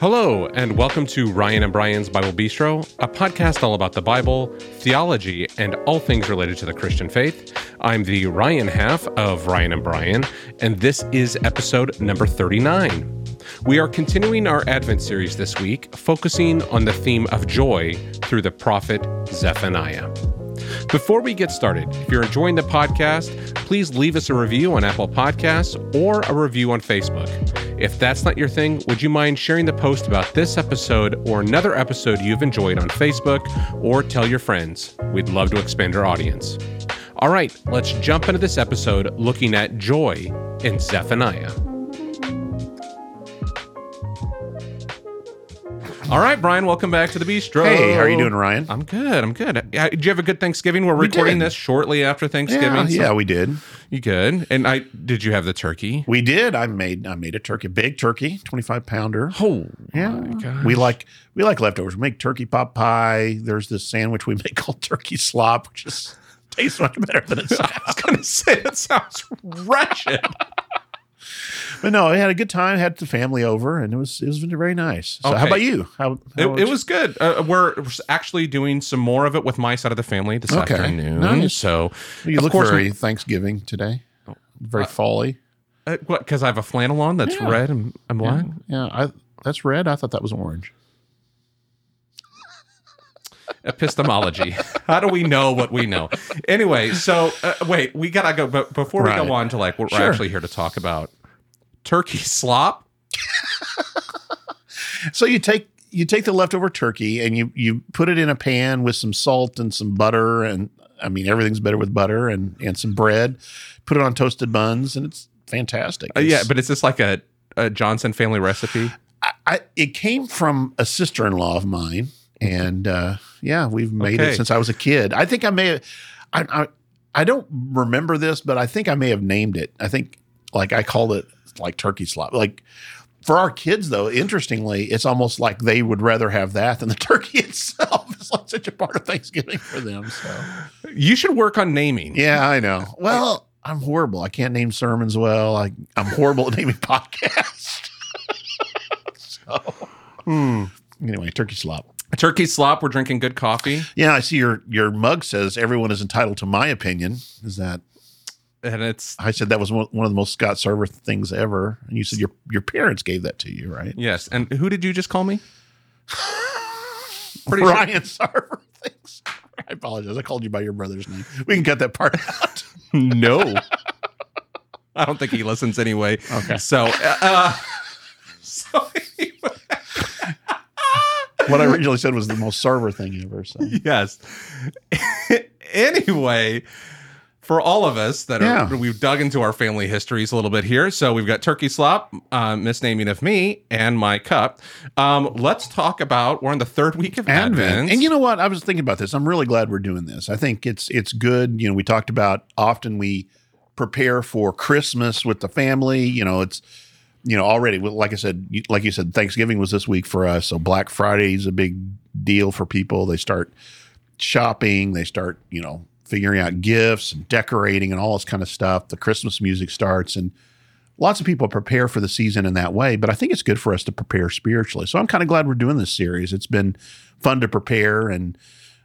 Hello, and welcome to Ryan and Brian's Bible Bistro, a podcast all about the Bible, theology, and all things related to the Christian faith. I'm the Ryan half of Ryan and Brian, and this is episode number 39. We are continuing our Advent series this week, focusing on the theme of joy through the prophet Zephaniah. Before we get started, if you're enjoying the podcast, please leave us a review on Apple Podcasts or a review on Facebook. If that's not your thing, would you mind sharing the post about this episode or another episode you've enjoyed on Facebook or tell your friends? We'd love to expand our audience. All right, let's jump into this episode looking at joy in Zephaniah. All right, Brian, welcome back to the Bistro. Hey, how are you doing, Ryan? I'm good. I'm good. Uh, Did you have a good Thanksgiving? We're recording did. this shortly after Thanksgiving. Yeah, so yeah, we did. You good? And I did you have the turkey? We did. I made I made a turkey, big turkey, twenty five pounder. Oh, Yeah, we like we like leftovers. We make turkey pot pie. There's this sandwich we make called turkey slop, which is tastes much better than it sounds. I was gonna say that sounds wretched. But no, I had a good time. Had the family over, and it was it was very nice. So, Okay. how about you? How, It, how it was good. Uh, we're actually doing some more of it with my side of the family this Okay. afternoon. Nice. So, You of look course, very Thanksgiving today. Very folly. uh, what? Because I have a flannel on that's Yeah. red and, and black. Yeah, I, that's red. I thought that was orange. Epistemology. How do we know what we know? Anyway, so uh, wait, we gotta go. But before we Right. go on to like what we're actually here to talk about, turkey slop. So you take you take the leftover turkey and you you put it in a pan with some salt and some butter and I mean everything's better with butter and and some bread. Put it on toasted buns and it's fantastic. Uh, yeah, but it's just like a, a Johnson family recipe? I, I, it came from a sister in law of mine, and uh, yeah, we've made Okay. it since I was a kid. I think I may have. I, I I don't remember this, but I think I may have named it. I think like I called it like turkey slop. Like for our kids, though, interestingly, it's almost like they would rather have that than the turkey itself. It's like such a part of Thanksgiving for them. So You should work on naming. yeah, I know. Well, I'm horrible. I can't name sermons well. I, I'm horrible at naming podcasts. so Hmm. anyway, turkey slop. Turkey slop. We're drinking good coffee, Yeah, I see your your mug says everyone is entitled to my opinion. Is that and it's I said that was one of the most Scott Server things ever, and you said your your parents gave that to you, right? yes. And who did you just call me? Pretty sure- Ryan Server things. I apologize. I called you by your brother's name. We can cut that part out. No. I don't think he listens anyway. Okay. So, uh, uh, so what I originally said was the most Server thing ever. So yes. anyway, for all of us that are, Yeah. we've dug into our family histories a little bit here. So we've got turkey slop, uh, misnaming of me, and my cup. Um, let's talk about. We're in the third week of Advent, And you know what? I was thinking about this. I'm really glad we're doing this. I think it's it's good. You know, we talked about often we prepare for Christmas with the family. You know, it's you know already like I said, like you said, Thanksgiving was this week for us. So Black Friday is a big deal for people. They start shopping. They start you know figuring out gifts and decorating and all this kind of stuff. The Christmas music starts and lots of people prepare for the season in that way, but I think it's good for us to prepare spiritually. So I'm kind of glad we're doing this series. It's been fun to prepare, and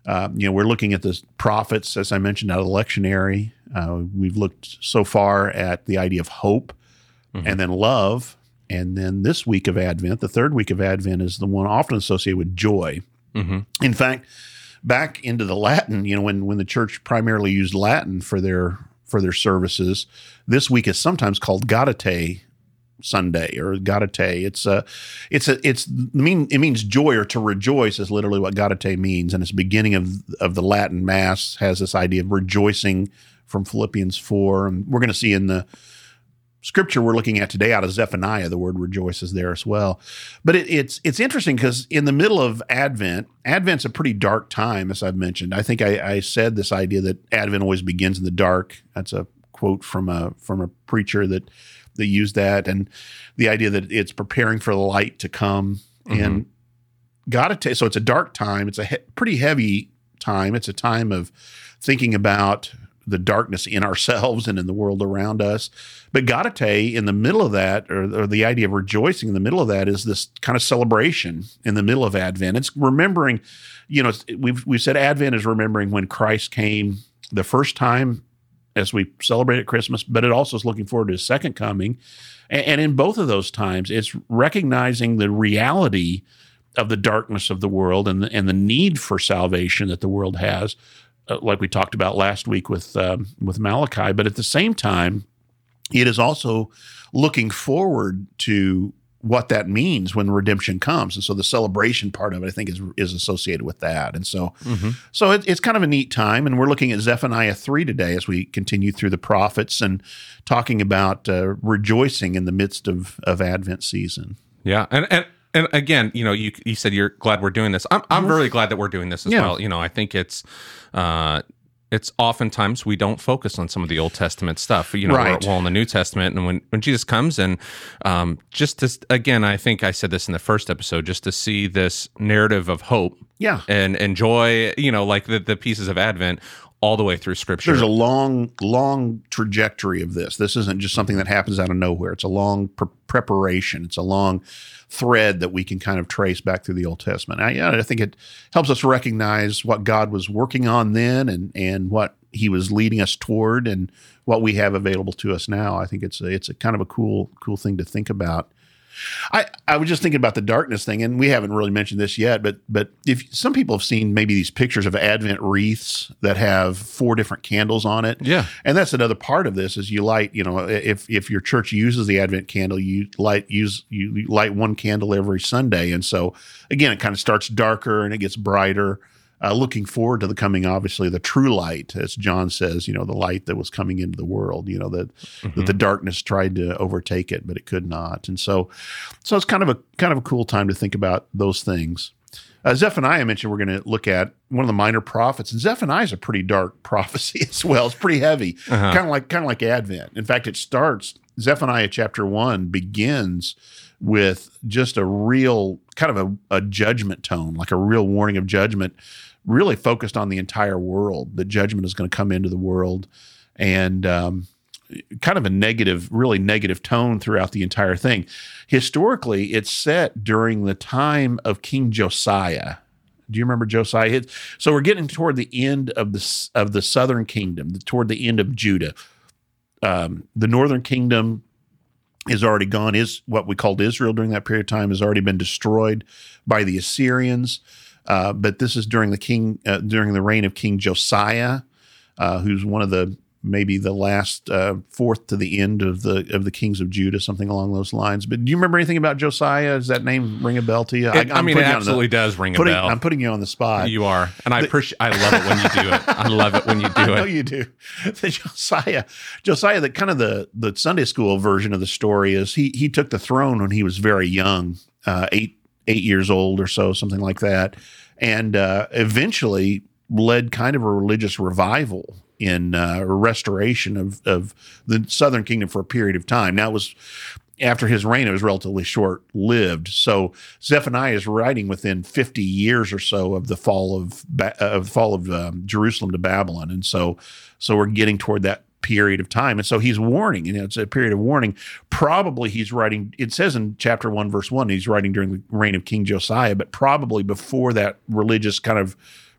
uh, you know we're looking at the prophets, as I mentioned, out of the lectionary. Uh, we've looked so far at the idea of hope, and then love, and then this week of Advent, the third week of Advent, is the one often associated with joy. Mhm. In fact, back into the Latin, you know, when when the church primarily used Latin for their for their services, this week is sometimes called Gaudete Sunday or Gaudete. Uh, it's a, it's a, it's mean it means joy or to rejoice is literally what Gaudete means, and it's beginning of of the Latin Mass has this idea of rejoicing from Philippians four, and we're going to see in the scripture we're looking at today out of Zephaniah, the word rejoice is there as well. But it, it's it's interesting because in the middle of Advent, Advent's a pretty dark time, as I've mentioned. I think I, I said this idea that Advent always begins in the dark. That's a quote from a from a preacher that that used that, and the idea that it's preparing for the light to come. Mm-hmm. And got to take so it's a dark time. It's a he- pretty heavy time. It's a time of thinking about the darkness in ourselves and in the world around us. But Gaudete, in the middle of that, or, or, the idea of rejoicing in the middle of that, is this kind of celebration in the middle of Advent. It's remembering, you know, we've we said Advent is remembering when Christ came the first time as we celebrate at Christmas, but it also is looking forward to his second coming. And, and in both of those times, it's recognizing the reality of the darkness of the world and the, and the need for salvation that the world has, uh, like we talked about last week with um, with Malachi. But at the same time, it is also looking forward to what that means when redemption comes, and so the celebration part of it, I think, is is associated with that. And so, mm-hmm. so it, it's kind of a neat time. And we're looking at Zephaniah three today as we continue through the prophets and talking about uh, rejoicing in the midst of of Advent season. Yeah, and and and again, you know, you you said you're glad we're doing this. I'm I'm really glad that we're doing this as yeah. well. You know, I think it's uh it's oftentimes we don't focus on some of the Old Testament stuff. You know, right. we're, well in the New Testament, and when when Jesus comes and um, just to again, I think I said this in the first episode, just to see this narrative of hope, yeah, and enjoy, you know, like the the pieces of Advent all the way through Scripture. There's a long, long trajectory of this. This isn't just something that happens out of nowhere. It's a long pre- preparation. It's a long thread that we can kind of trace back through the Old Testament. I, I think it helps us recognize what God was working on then and and what He was leading us toward and what we have available to us now. I think it's a, it's a kind of a cool cool thing to think about. I, I was just thinking about the darkness thing, and we haven't really mentioned this yet, but but if some people have seen maybe these pictures of Advent wreaths that have four different candles on it, yeah, and that's another part of this is you light, you know, if if your church uses the Advent candle, you light use you light one candle every Sunday, and so again, it kind of starts darker and it gets brighter uh, looking forward to the coming, obviously, the true light, as John says, you know, the light that was coming into the world, you know, that, mm-hmm. that the darkness tried to overtake it, but it could not. And so, so it's kind of a kind of a cool time to think about those things. Uh, Zephaniah mentioned we're going to look at one of the minor prophets, and Zephaniah is a pretty dark prophecy as well. It's pretty heavy, uh-huh. kind of like kind of like Advent. In fact, it starts Zephaniah chapter one begins with just a real kind of a, a judgment tone, like a real warning of judgment really focused on the entire world. The judgment is going to come into the world, and um, kind of a negative, really negative tone throughout the entire thing. Historically, it's set during the time of King Josiah. Do you remember Josiah? So we're getting toward the end of the of the southern kingdom, toward the end of Judah. Um, the northern kingdom is already gone. Is what we called Israel during that period of time has already been destroyed by the Assyrians. Uh, but this is during the king uh, during the reign of King Josiah, uh, who's one of the maybe the last uh, fourth to the end of the of the kings of Judah, something along those lines. But do you remember anything about Josiah? Does that name ring a bell to you? It, I, I, mean, it absolutely the, does ring putting, a bell. I'm putting you on the spot. You are, and I appreciate. I love it when you do it. I love it when you do I it. know you do. The Josiah, Josiah, the kind of the the Sunday school version of the story is he he took the throne when he was very young, uh, eight eight years old or so, something like that and uh, eventually led kind of a religious revival in uh, restoration of, of the southern kingdom for a period of time. Now it was after his reign, it was relatively short lived. So Zephaniah is writing within 50 years or so of the fall of of fall of um, Jerusalem to Babylon, and so so we're getting toward that period of time. And so he's warning, you know, it's a period of warning. Probably he's writing, it says in chapter one, verse one, he's writing during the reign of King Josiah, but probably before that religious kind of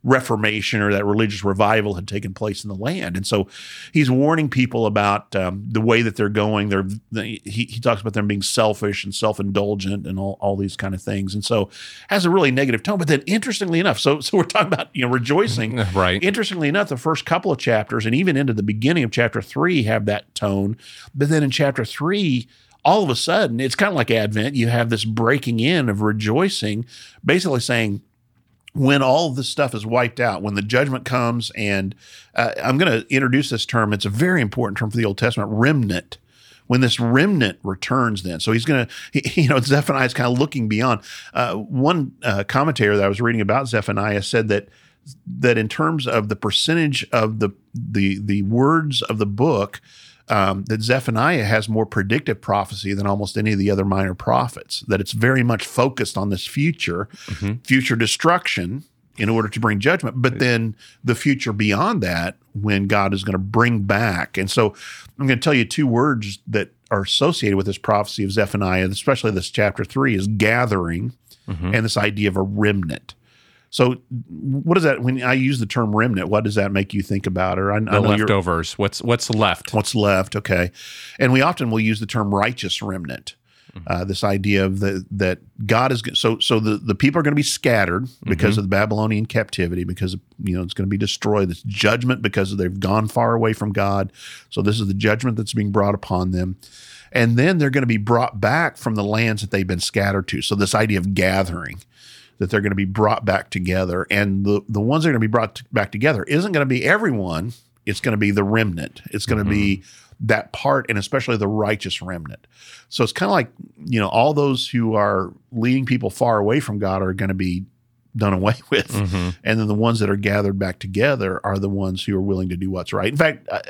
reformation or that religious revival had taken place in the land. And so he's warning people about um, the way that they're going. They're, they, he, he talks about them being selfish and self indulgent and all, all these kind of things. And so has a really negative tone. But then interestingly enough, so, so we're talking about, you know, rejoicing. Right. Interestingly enough, the first couple of chapters and even into the beginning of chapter three have that tone. But then in chapter three, all of a sudden, it's kind of like Advent. You have this breaking in of rejoicing, basically saying, when all this stuff is wiped out, when the judgment comes, and uh, I'm going to introduce this term. It's a very important term for the Old Testament remnant. When this remnant returns, then, so he's going to, you know, Zephaniah is kind of looking beyond. Uh, one uh, commentator that I was reading about Zephaniah said that that in terms of the percentage of the the the words of the book um, that Zephaniah has more predictive prophecy than almost any of the other minor prophets. That it's very much focused on this future, mm-hmm. future destruction, in order to bring judgment, but then the future beyond that when God is going to bring back. And so I'm going to tell you two words that are associated with this prophecy of Zephaniah, especially this chapter three, is gathering Mm-hmm. and this idea of a remnant. So, what does that? When I use the term remnant, what does that make you think about? Or I, I The know leftovers. What's what's left? what's left. Okay, and we often will use the term righteous remnant. Uh, this idea of the that God is so so the, the people are going to be scattered because of the Babylonian captivity because you know it's going to be destroyed. This judgment because they've gone far away from God. So this is the judgment that's being brought upon them, and then they're going to be brought back from the lands that they've been scattered to. So this idea of gathering that they're going to be brought back together. And the, the ones that are going to be brought back together isn't going to be everyone. It's going to be the remnant. It's going to be mm-hmm. that part, and especially the righteous remnant. So it's kind of like, you know, all those who are leading people far away from God are going to be done away with. Mm-hmm. And then the ones that are gathered back together are the ones who are willing to do what's right. In fact, uh,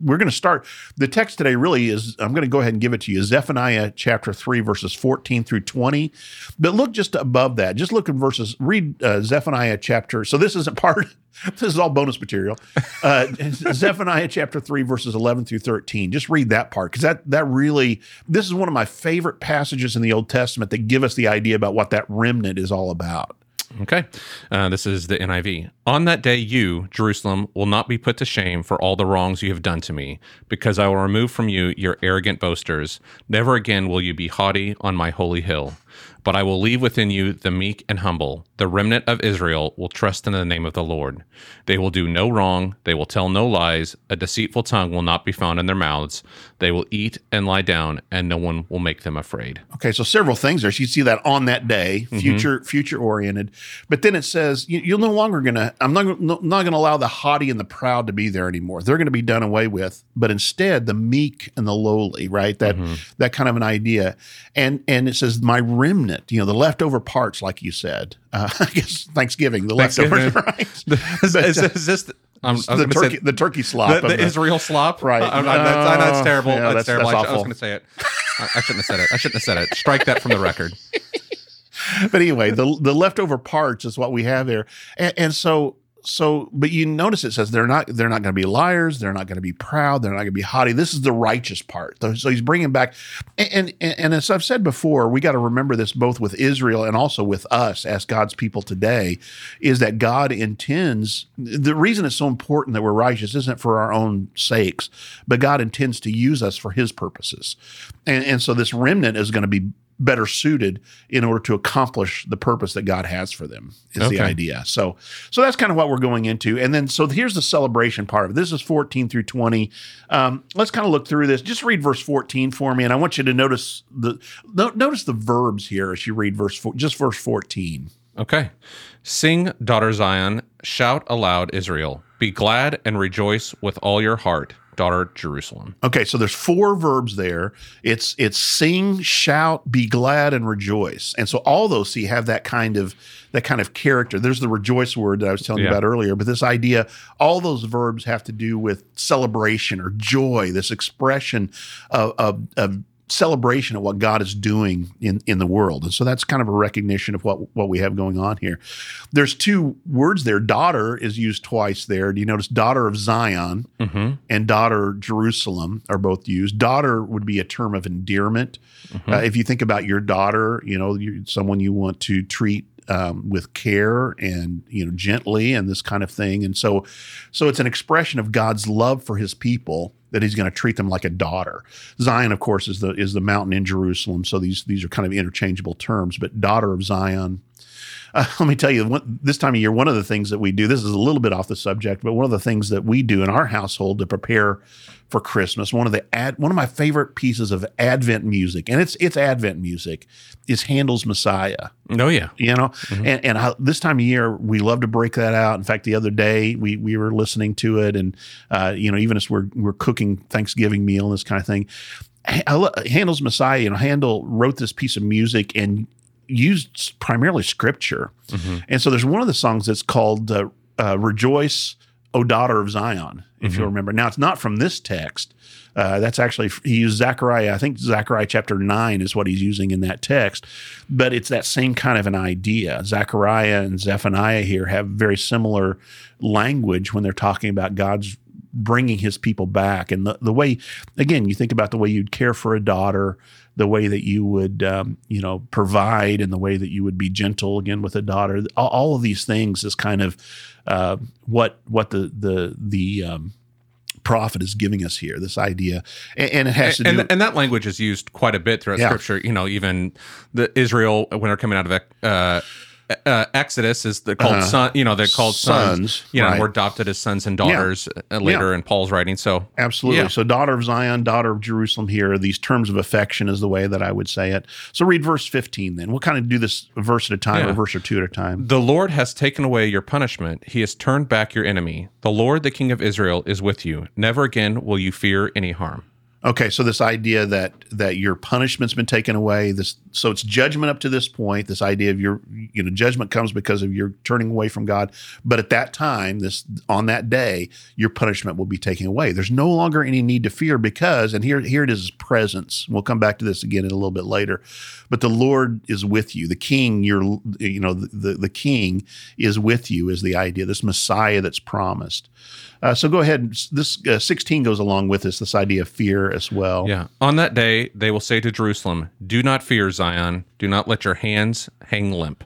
we're going to start. The text today really is, I'm going to go ahead and give it to you Zephaniah chapter 3, verses 14 through 20. But look just above that. Just look in verses, read uh, Zephaniah chapter. So this isn't part, this is all bonus material. Uh, Zephaniah chapter 3, verses 11 through 13. Just read that part because that, that really, this is one of my favorite passages in the Old Testament that give us the idea about what that remnant is all about. Okay. Uh, this is the NIV. On that day, you, Jerusalem, will not be put to shame for all the wrongs you have done to me, because I will remove from you your arrogant boasters. Never again will you be haughty on my holy hill. But I will leave within you the meek and humble. The remnant of Israel will trust in the name of the Lord. They will do no wrong. They will tell no lies. A deceitful tongue will not be found in their mouths. They will eat and lie down, and no one will make them afraid. Okay, so several things there. So you see that on that day, future future oriented. But then it says you, you're no longer gonna. I'm not no, not gonna allow the haughty and the proud to be there anymore. They're gonna be done away with. But instead, the meek and the lowly, right? That that kind of an idea. And and it says my remnant. You know, the leftover parts, like you said. Uh, I guess Thanksgiving, the leftovers, right? is, is, is this the, I'm, the gonna say- turkey, the turkey slop. the, the Israel slop, Right. I, I, that's, I know it's terrible. Yeah, that's, that's- terrible. that's I, was going to say it. I shouldn't have said it. I shouldn't have said it. Strike that from the record. but anyway, the the leftover parts is what we have there, and, and so so. But you notice it says they're not they're not going to be liars. They're not going to be proud. They're not going to be haughty. This is the righteous part. So he's bringing back, and and, and as I've said before, we got to remember this both with Israel and also with us as God's people today, is that God intends. The reason it's so important that we're righteous isn't for our own sakes, but God intends to use us for His purposes, and and so this remnant is going to be better suited in order to accomplish the purpose that God has for them is the idea. So so that's kind of what we're going into. And then so here's the celebration part of it. This is 14 through 20. Um, let's kind of look through this. Just read verse 14 for me and I want you to notice the no, notice the verbs here as you read verse four, just verse 14. Okay. Sing, daughter Zion. Shout aloud, Israel. Be glad and rejoice with all your heart, daughter Jerusalem. Okay, so there's four verbs there. It's it's sing, shout, be glad, and rejoice. And so all those see have that kind of that kind of character. There's the rejoice word that I was telling you about earlier, but this idea, all those verbs have to do with celebration or joy, this expression of, of, of celebration of what God is doing in, in the world. And so that's kind of a recognition of what, what we have going on here. There's two words there. Daughter is used twice there. Do you notice daughter of Zion? Mm-hmm. and daughter Jerusalem are both used. Daughter would be a term of endearment. Uh, if you think about your daughter, you know, someone you want to treat um, with care and you know gently and this kind of thing. And so, so it's an expression of God's love for His people that He's going to treat them like a daughter. Zion, of course, is the is the mountain in Jerusalem. So these these are kind of interchangeable terms. But daughter of Zion, uh, let me tell you, one, this time of year, one of the things that we do, this is a little bit off the subject, but one of the things that we do in our household to prepare for Christmas, one of the ad, one of my favorite pieces of Advent music, and it's it's Advent music, is Handel's Messiah. Oh, yeah. You know, and, and I, this time of year, we love to break that out. In fact, the other day we we were listening to it, and uh, you know, even as we're we're cooking Thanksgiving meal and this kind of thing, Handel's Messiah. You know, Handel wrote this piece of music and used primarily scripture, and so there's one of the songs that's called uh, uh, "Rejoice." O daughter of Zion, if Mm-hmm. you remember. Now, it's not from this text. Uh, that's actually, he used Zechariah. I think Zechariah chapter 9 is what he's using in that text. But it's that same kind of an idea. Zechariah and Zephaniah here have very similar language when they're talking about God's bringing his people back. And the, the way, again, you think about the way you'd care for a daughter, the way that you would, um, you know, provide, and the way that you would be gentle again with a daughter. All, all of these things is kind of uh, what what the the the um, prophet is giving us here. This idea, and, and it has to do. and, and that language is used quite a bit throughout Yeah. scripture you know even the israel when they're coming out of uh, uh, exodus is the called Uh-huh. son you know they're called sons, Sons, you know right. we're adopted as sons and daughters uh, later in paul's writing so Absolutely. Yeah. So, daughter of Zion, daughter of Jerusalem here, these terms of affection is the way that I would say it. So, read verse 15 then. We'll kind of do this verse at a time Yeah. or verse or two at a time. The Lord has taken away your punishment. He has turned back your enemy. The Lord, the King of Israel, is with you. Never again will you fear any harm. Okay, so this idea that that your punishment's been taken away, this so it's judgment up to this point. This idea of your you know judgment comes because of your turning away from God, but at that time, this on that day, your punishment will be taken away. There's no longer any need to fear because, and here here it is, presence. We'll come back to this again in a little bit later, but the Lord is with you. The King, your you know the the, the King is with you is the idea. This Messiah that's promised. Uh, so go ahead. This uh, 16 goes along with this. This idea of fear as well. Yeah. On that day, they will say to Jerusalem, Do not fear, Zion. Do not let your hands hang limp.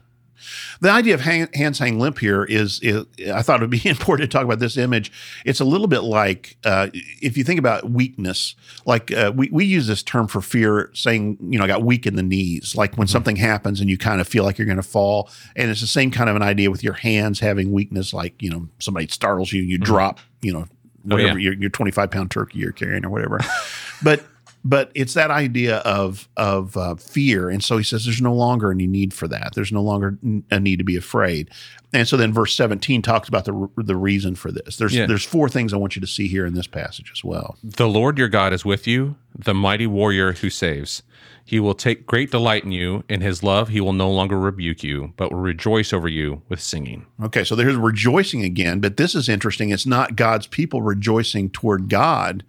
The idea of hang, hands hang limp here is, is, I thought it would be important to talk about this image. It's a little bit like uh, if you think about weakness, like uh, we, we use this term for fear, saying, you know, I got weak in the knees, like when something happens and you kind of feel like you're going to fall. And it's the same kind of an idea with your hands having weakness, like, you know, somebody startles you, you drop, you know, Oh, whatever yeah. your, your 25 pound turkey you're carrying or whatever. but but it's that idea of of uh, fear, and so he says there's no longer any need for that. There's no longer n- a need to be afraid. And so then verse 17 talks about the the reason for this. There's Yeah. there's four things I want you to see here in this passage as well. The Lord your God is with you, the mighty warrior who saves. He will take great delight in you. In his love, he will no longer rebuke you, but will rejoice over you with singing. Okay, so there's rejoicing again, but this is interesting. It's not God's people rejoicing toward God,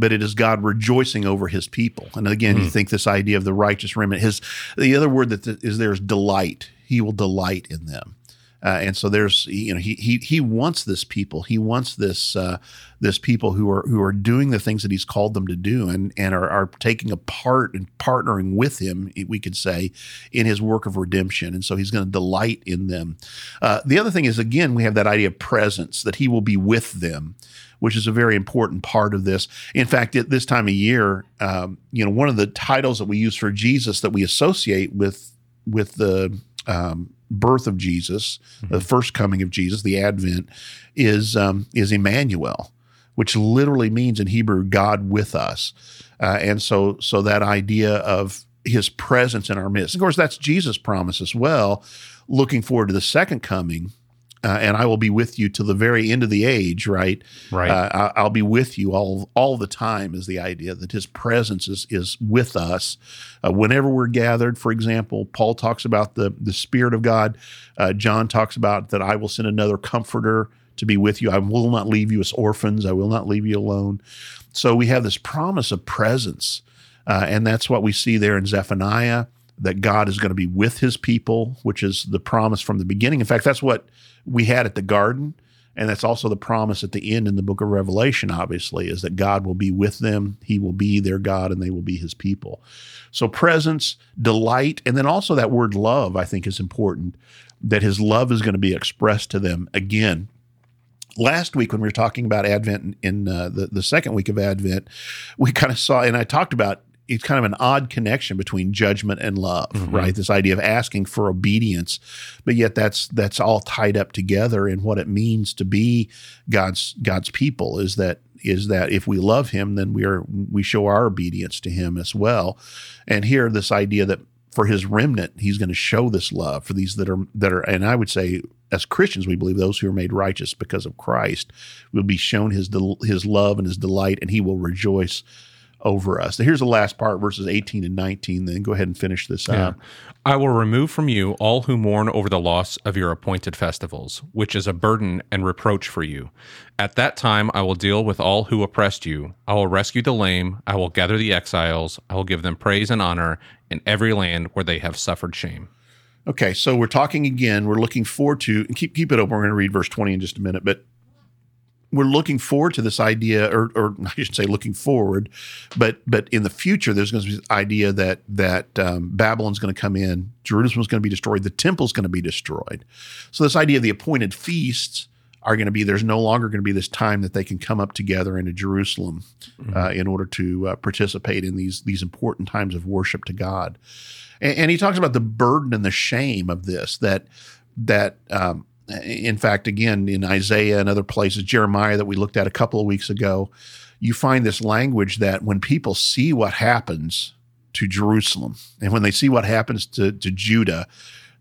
but it is God rejoicing over his people. And again, you think this idea of the righteous remnant, his the other word that is there is delight. He will delight in them. Uh, and so there's you know he he he wants this people. He wants this uh, this people who are who are doing the things that he's called them to do and and are, are taking a part and partnering with him. We could say in his work of redemption. And so he's going to delight in them. Uh, the other thing is again we have that idea of presence that he will be with them. Which is a very important part of this. In fact, at this time of year, um, you know, one of the titles that we use for Jesus that we associate with with the um, birth of Jesus, the first coming of Jesus, the Advent, is um, is Emmanuel, which literally means in Hebrew "God with us," uh, and so so that idea of His presence in our midst. Of course, that's Jesus' promise as well. Looking forward to the second coming. Uh, and I will be with you till the very end of the age, right? Right. Uh, I- I'll be with you all all the time. Is the idea that His presence is is with us uh, whenever we're gathered. For example, Paul talks about the the Spirit of God. Uh, John talks about that I will send another Comforter to be with you. I will not leave you as orphans. I will not leave you alone. So we have this promise of presence, uh, and that's what we see there in Zephaniah. That God is going to be with His people, which is the promise from the beginning. In fact, that's what we had at the garden. And that's also the promise at the end in the book of Revelation, obviously, is that God will be with them. He will be their God and they will be his people. So, presence, delight, and then also that word love, I think, is important, that his love is going to be expressed to them again. Last week, when we were talking about Advent in uh, the, the second week of Advent, we kind of saw, and I talked about it's kind of an odd connection between judgment and love, mm-hmm. right? This idea of asking for obedience, but yet that's that's all tied up together in what it means to be God's God's people. Is that is that if we love Him, then we are we show our obedience to Him as well. And here, this idea that for His remnant, He's going to show this love for these that are that are, and I would say. As Christians, we believe those who are made righteous because of Christ will be shown his del- his love and his delight, and he will rejoice over us. Here's the last part, verses 18 and 19. Then go ahead and finish this out. I will remove from you all who mourn over the loss of your appointed festivals, which is a burden and reproach for you. At that time, I will deal with all who oppressed you. I will rescue the lame. I will gather the exiles. I will give them praise and honor in every land where they have suffered shame. Okay, so we're talking again. We're looking forward to, and keep, keep it open. We're going to read verse 20 in just a minute, but we're looking forward to this idea, or, or I should say, looking forward, but but in the future, there's going to be this idea that that um, Babylon's going to come in, Jerusalem's going to be destroyed, the temple's going to be destroyed. So this idea of the appointed feasts are going to be there's no longer going to be this time that they can come up together into Jerusalem mm-hmm. uh, in order to uh, participate in these these important times of worship to God. And, and, he talks about the burden and the shame of this that that um, in fact, again, in Isaiah and other places, Jeremiah that we looked at a couple of weeks ago, you find this language that when people see what happens to Jerusalem and when they see what happens to, to Judah,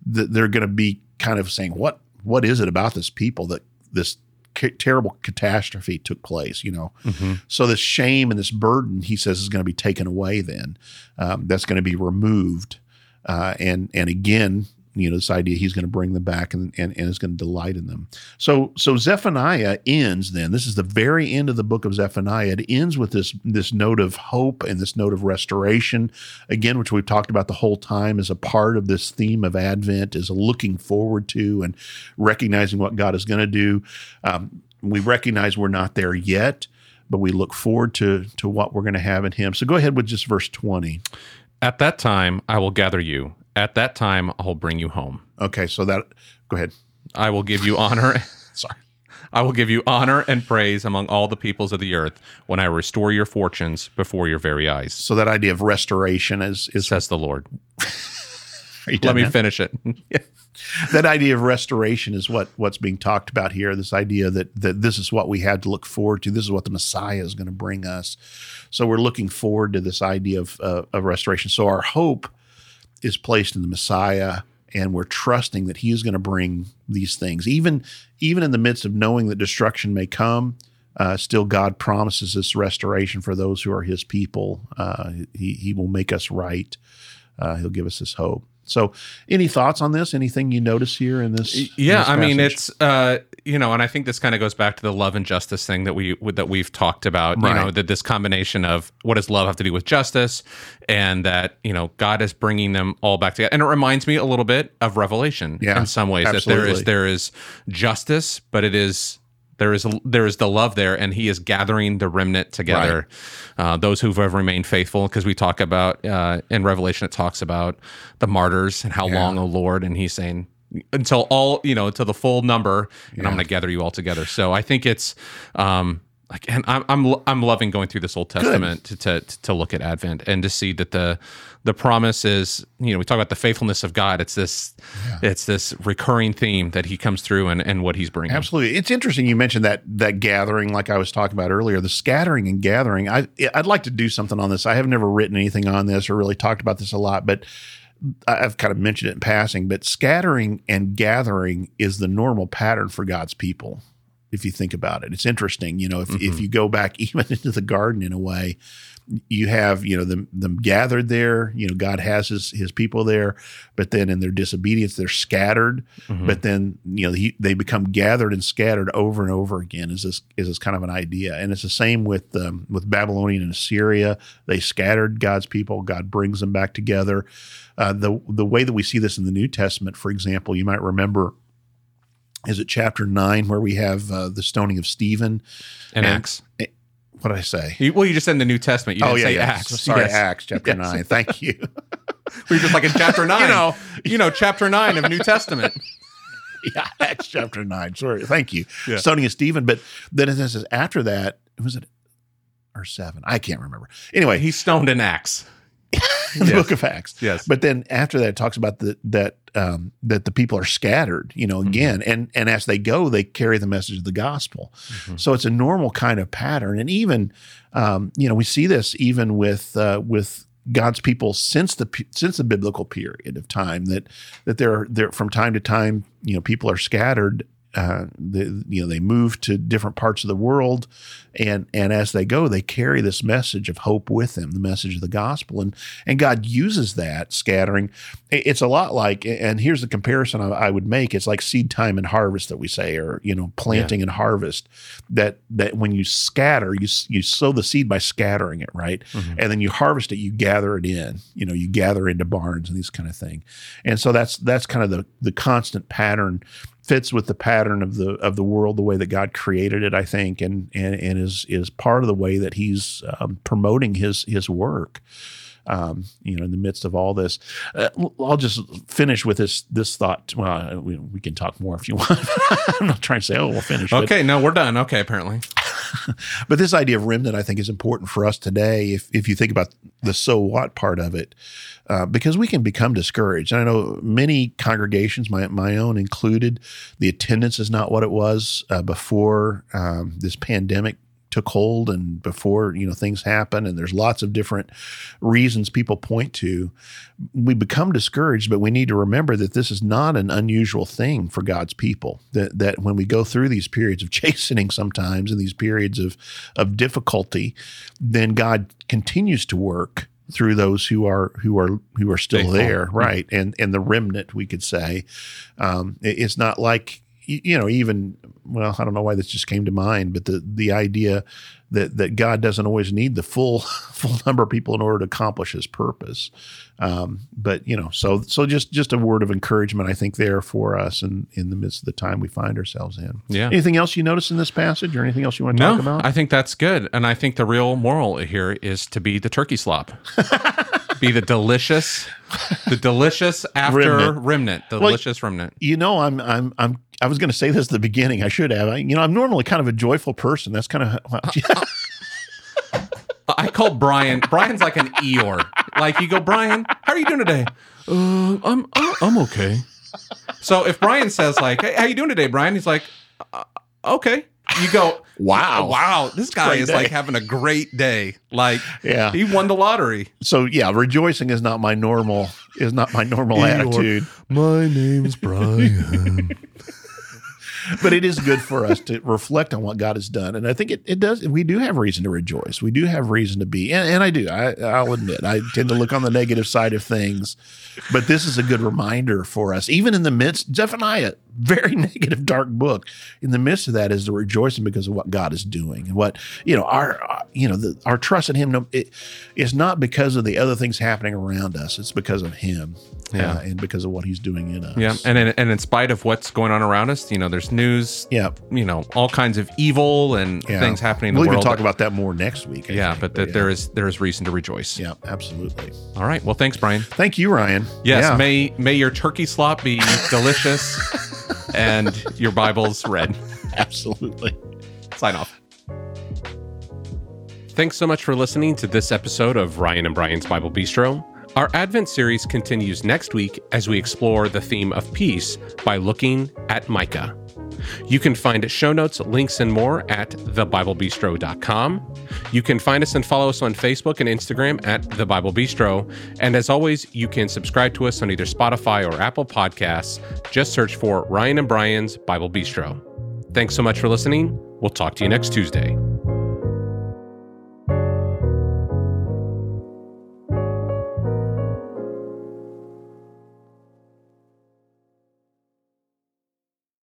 that they're going to be kind of saying, "What what is it about this people that this ca- terrible catastrophe took place?" You know, mm-hmm. so this shame and this burden, he says, is going to be taken away. Then um, that's going to be removed, uh, and and again, you know this idea he's going to bring them back and, and, and is going to delight in them. So so zephaniah ends then. This is the very end of the book of zephaniah. It ends with this this note of hope and this note of restoration. Again which we've talked about the whole time as a part of this theme of advent is looking forward to and recognizing what god is going to do. Um, we recognize we're not there yet but we look forward to to what we're going to have in him. So go ahead with just verse 20 at that time i will gather you at that time, I'll bring you home. Okay, so that go ahead. I will give you honor. Sorry. I will give you honor and praise among all the peoples of the earth when I restore your fortunes before your very eyes. So that idea of restoration is is says the Lord. Let me finish it. that idea of restoration is what what's being talked about here. This idea that that this is what we had to look forward to. This is what the Messiah is going to bring us. So we're looking forward to this idea of uh, of restoration. So our hope is placed in the Messiah, and we're trusting that He is going to bring these things, even even in the midst of knowing that destruction may come. Uh, still, God promises this restoration for those who are His people. Uh, he He will make us right. Uh, he'll give us this hope. So, any thoughts on this? Anything you notice here in this? Yeah, in this I mean, it's uh, you know, and I think this kind of goes back to the love and justice thing that we that we've talked about. Right. You know, that this combination of what does love have to do with justice, and that you know God is bringing them all back together. And it reminds me a little bit of Revelation yeah, in some ways absolutely. that there is there is justice, but it is there is there is the love there, and He is gathering the remnant together, right. uh, those who have remained faithful. Because we talk about uh, in Revelation, it talks about the martyrs and how yeah. long, O Lord, and He's saying until all you know until the full number, and yeah. I'm going to gather you all together. So I think it's. Um, like and I'm I'm I'm loving going through this Old Testament to, to to look at Advent and to see that the the promise is you know we talk about the faithfulness of God it's this yeah. it's this recurring theme that he comes through and, and what he's bringing absolutely it's interesting you mentioned that that gathering like I was talking about earlier the scattering and gathering I I'd like to do something on this I have never written anything on this or really talked about this a lot but I've kind of mentioned it in passing but scattering and gathering is the normal pattern for God's people if you think about it. It's interesting, you know, if, mm-hmm. if you go back even into the garden in a way, you have, you know, them them gathered there, you know, God has his his people there, but then in their disobedience they're scattered, mm-hmm. but then, you know, he, they become gathered and scattered over and over again is this is this kind of an idea. And it's the same with um, with Babylonian and Assyria. They scattered God's people, God brings them back together. Uh, the the way that we see this in the New Testament, for example, you might remember is it chapter nine where we have uh, the stoning of Stephen and, and Acts. what did I say? You, well, you just said in the New Testament. You oh, yeah. Acts. Sorry, yes. Acts chapter yes. nine. Thank you. we are just like in chapter nine. you know, you know, chapter nine of New Testament. yeah, Acts chapter nine. Sorry, thank you. Yeah. Stoning of Stephen, but then it says after that, was it or seven? I can't remember. Anyway, he's stoned in Acts. the yes. book of Acts. Yes. But then after that, it talks about the, that um, that the people are scattered. You know, mm-hmm. again, mm-hmm. and and as they go, they carry the message of the gospel. Mm-hmm. So it's a normal kind of pattern, and even um, you know we see this even with uh, with God's people since the since the biblical period of time that that there there from time to time you know people are scattered uh, the, you know they move to different parts of the world, and and as they go, they carry this message of hope with them, the message of the gospel, and and God uses that scattering. It's a lot like, and here's the comparison I, I would make: it's like seed time and harvest that we say, or you know, planting yeah. and harvest. That that when you scatter, you you sow the seed by scattering it, right, mm-hmm. and then you harvest it, you gather it in, you know, you gather into barns and these kind of thing, and so that's that's kind of the the constant pattern fits with the pattern of the of the world, the way that God created it, I think, and and, and is is part of the way that He's um, promoting His His work. Um, you know, in the midst of all this, uh, I'll just finish with this this thought. Well, we, we can talk more if you want. I'm not trying to say, oh, we'll finish. Okay, but, no, we're done. Okay, apparently. but this idea of remnant, I think, is important for us today. If if you think about the so what part of it, uh, because we can become discouraged. And I know many congregations, my my own included, the attendance is not what it was uh, before um, this pandemic took hold and before you know things happen and there's lots of different reasons people point to we become discouraged but we need to remember that this is not an unusual thing for God's people that that when we go through these periods of chastening sometimes and these periods of of difficulty then God continues to work through those who are who are who are still Faithful. there, mm-hmm. right? And and the remnant, we could say, um, it's not like you know even well, I don't know why this just came to mind, but the the idea that that God doesn't always need the full full number of people in order to accomplish His purpose. Um, but you know, so so just just a word of encouragement, I think, there for us in in the midst of the time we find ourselves in. Yeah. Anything else you notice in this passage, or anything else you want to no, talk about? I think that's good, and I think the real moral here is to be the turkey slop. be the delicious, the delicious after remnant, remnant delicious well, remnant. You know, I'm I'm I'm I was going to say this at the beginning. I should have. I, you know, I'm normally kind of a joyful person. That's kind of. Well, I call Brian. Brian's like an Eeyore. Like you go, Brian, how are you doing today? Uh, I'm I'm okay. So if Brian says like, "Hey, how are you doing today, Brian?" He's like, uh, "Okay." You go, "Wow, wow, this guy is day. like having a great day. Like, yeah, he won the lottery." So yeah, rejoicing is not my normal is not my normal attitude. My name's Brian. but it is good for us to reflect on what God has done. And I think it, it does. We do have reason to rejoice. We do have reason to be, and, and I do. I, I'll admit, I tend to look on the negative side of things, but this is a good reminder for us, even in the midst. Zephaniah, very negative, dark book. In the midst of that is the rejoicing because of what God is doing and what you know our you know the, our trust in Him. It, it's not because of the other things happening around us. It's because of Him, yeah, uh, and because of what He's doing in us. Yeah, and in, and in spite of what's going on around us, you know, there's news. Yeah, you know, all kinds of evil and yeah. things happening. we'll even talk about that more next week. I yeah, think, but, that yeah. there is there is reason to rejoice. Yeah, absolutely. All right. Well, thanks, Brian. Thank you, Ryan. Yes. Yeah. May may your turkey slop be delicious. and your Bible's read. Absolutely. Sign off. Thanks so much for listening to this episode of Ryan and Brian's Bible Bistro. Our Advent series continues next week as we explore the theme of peace by looking at Micah. You can find show notes, links, and more at thebiblebistro.com. You can find us and follow us on Facebook and Instagram at The Bible Bistro. And as always, you can subscribe to us on either Spotify or Apple Podcasts. Just search for Ryan and Brian's Bible Bistro. Thanks so much for listening. We'll talk to you next Tuesday.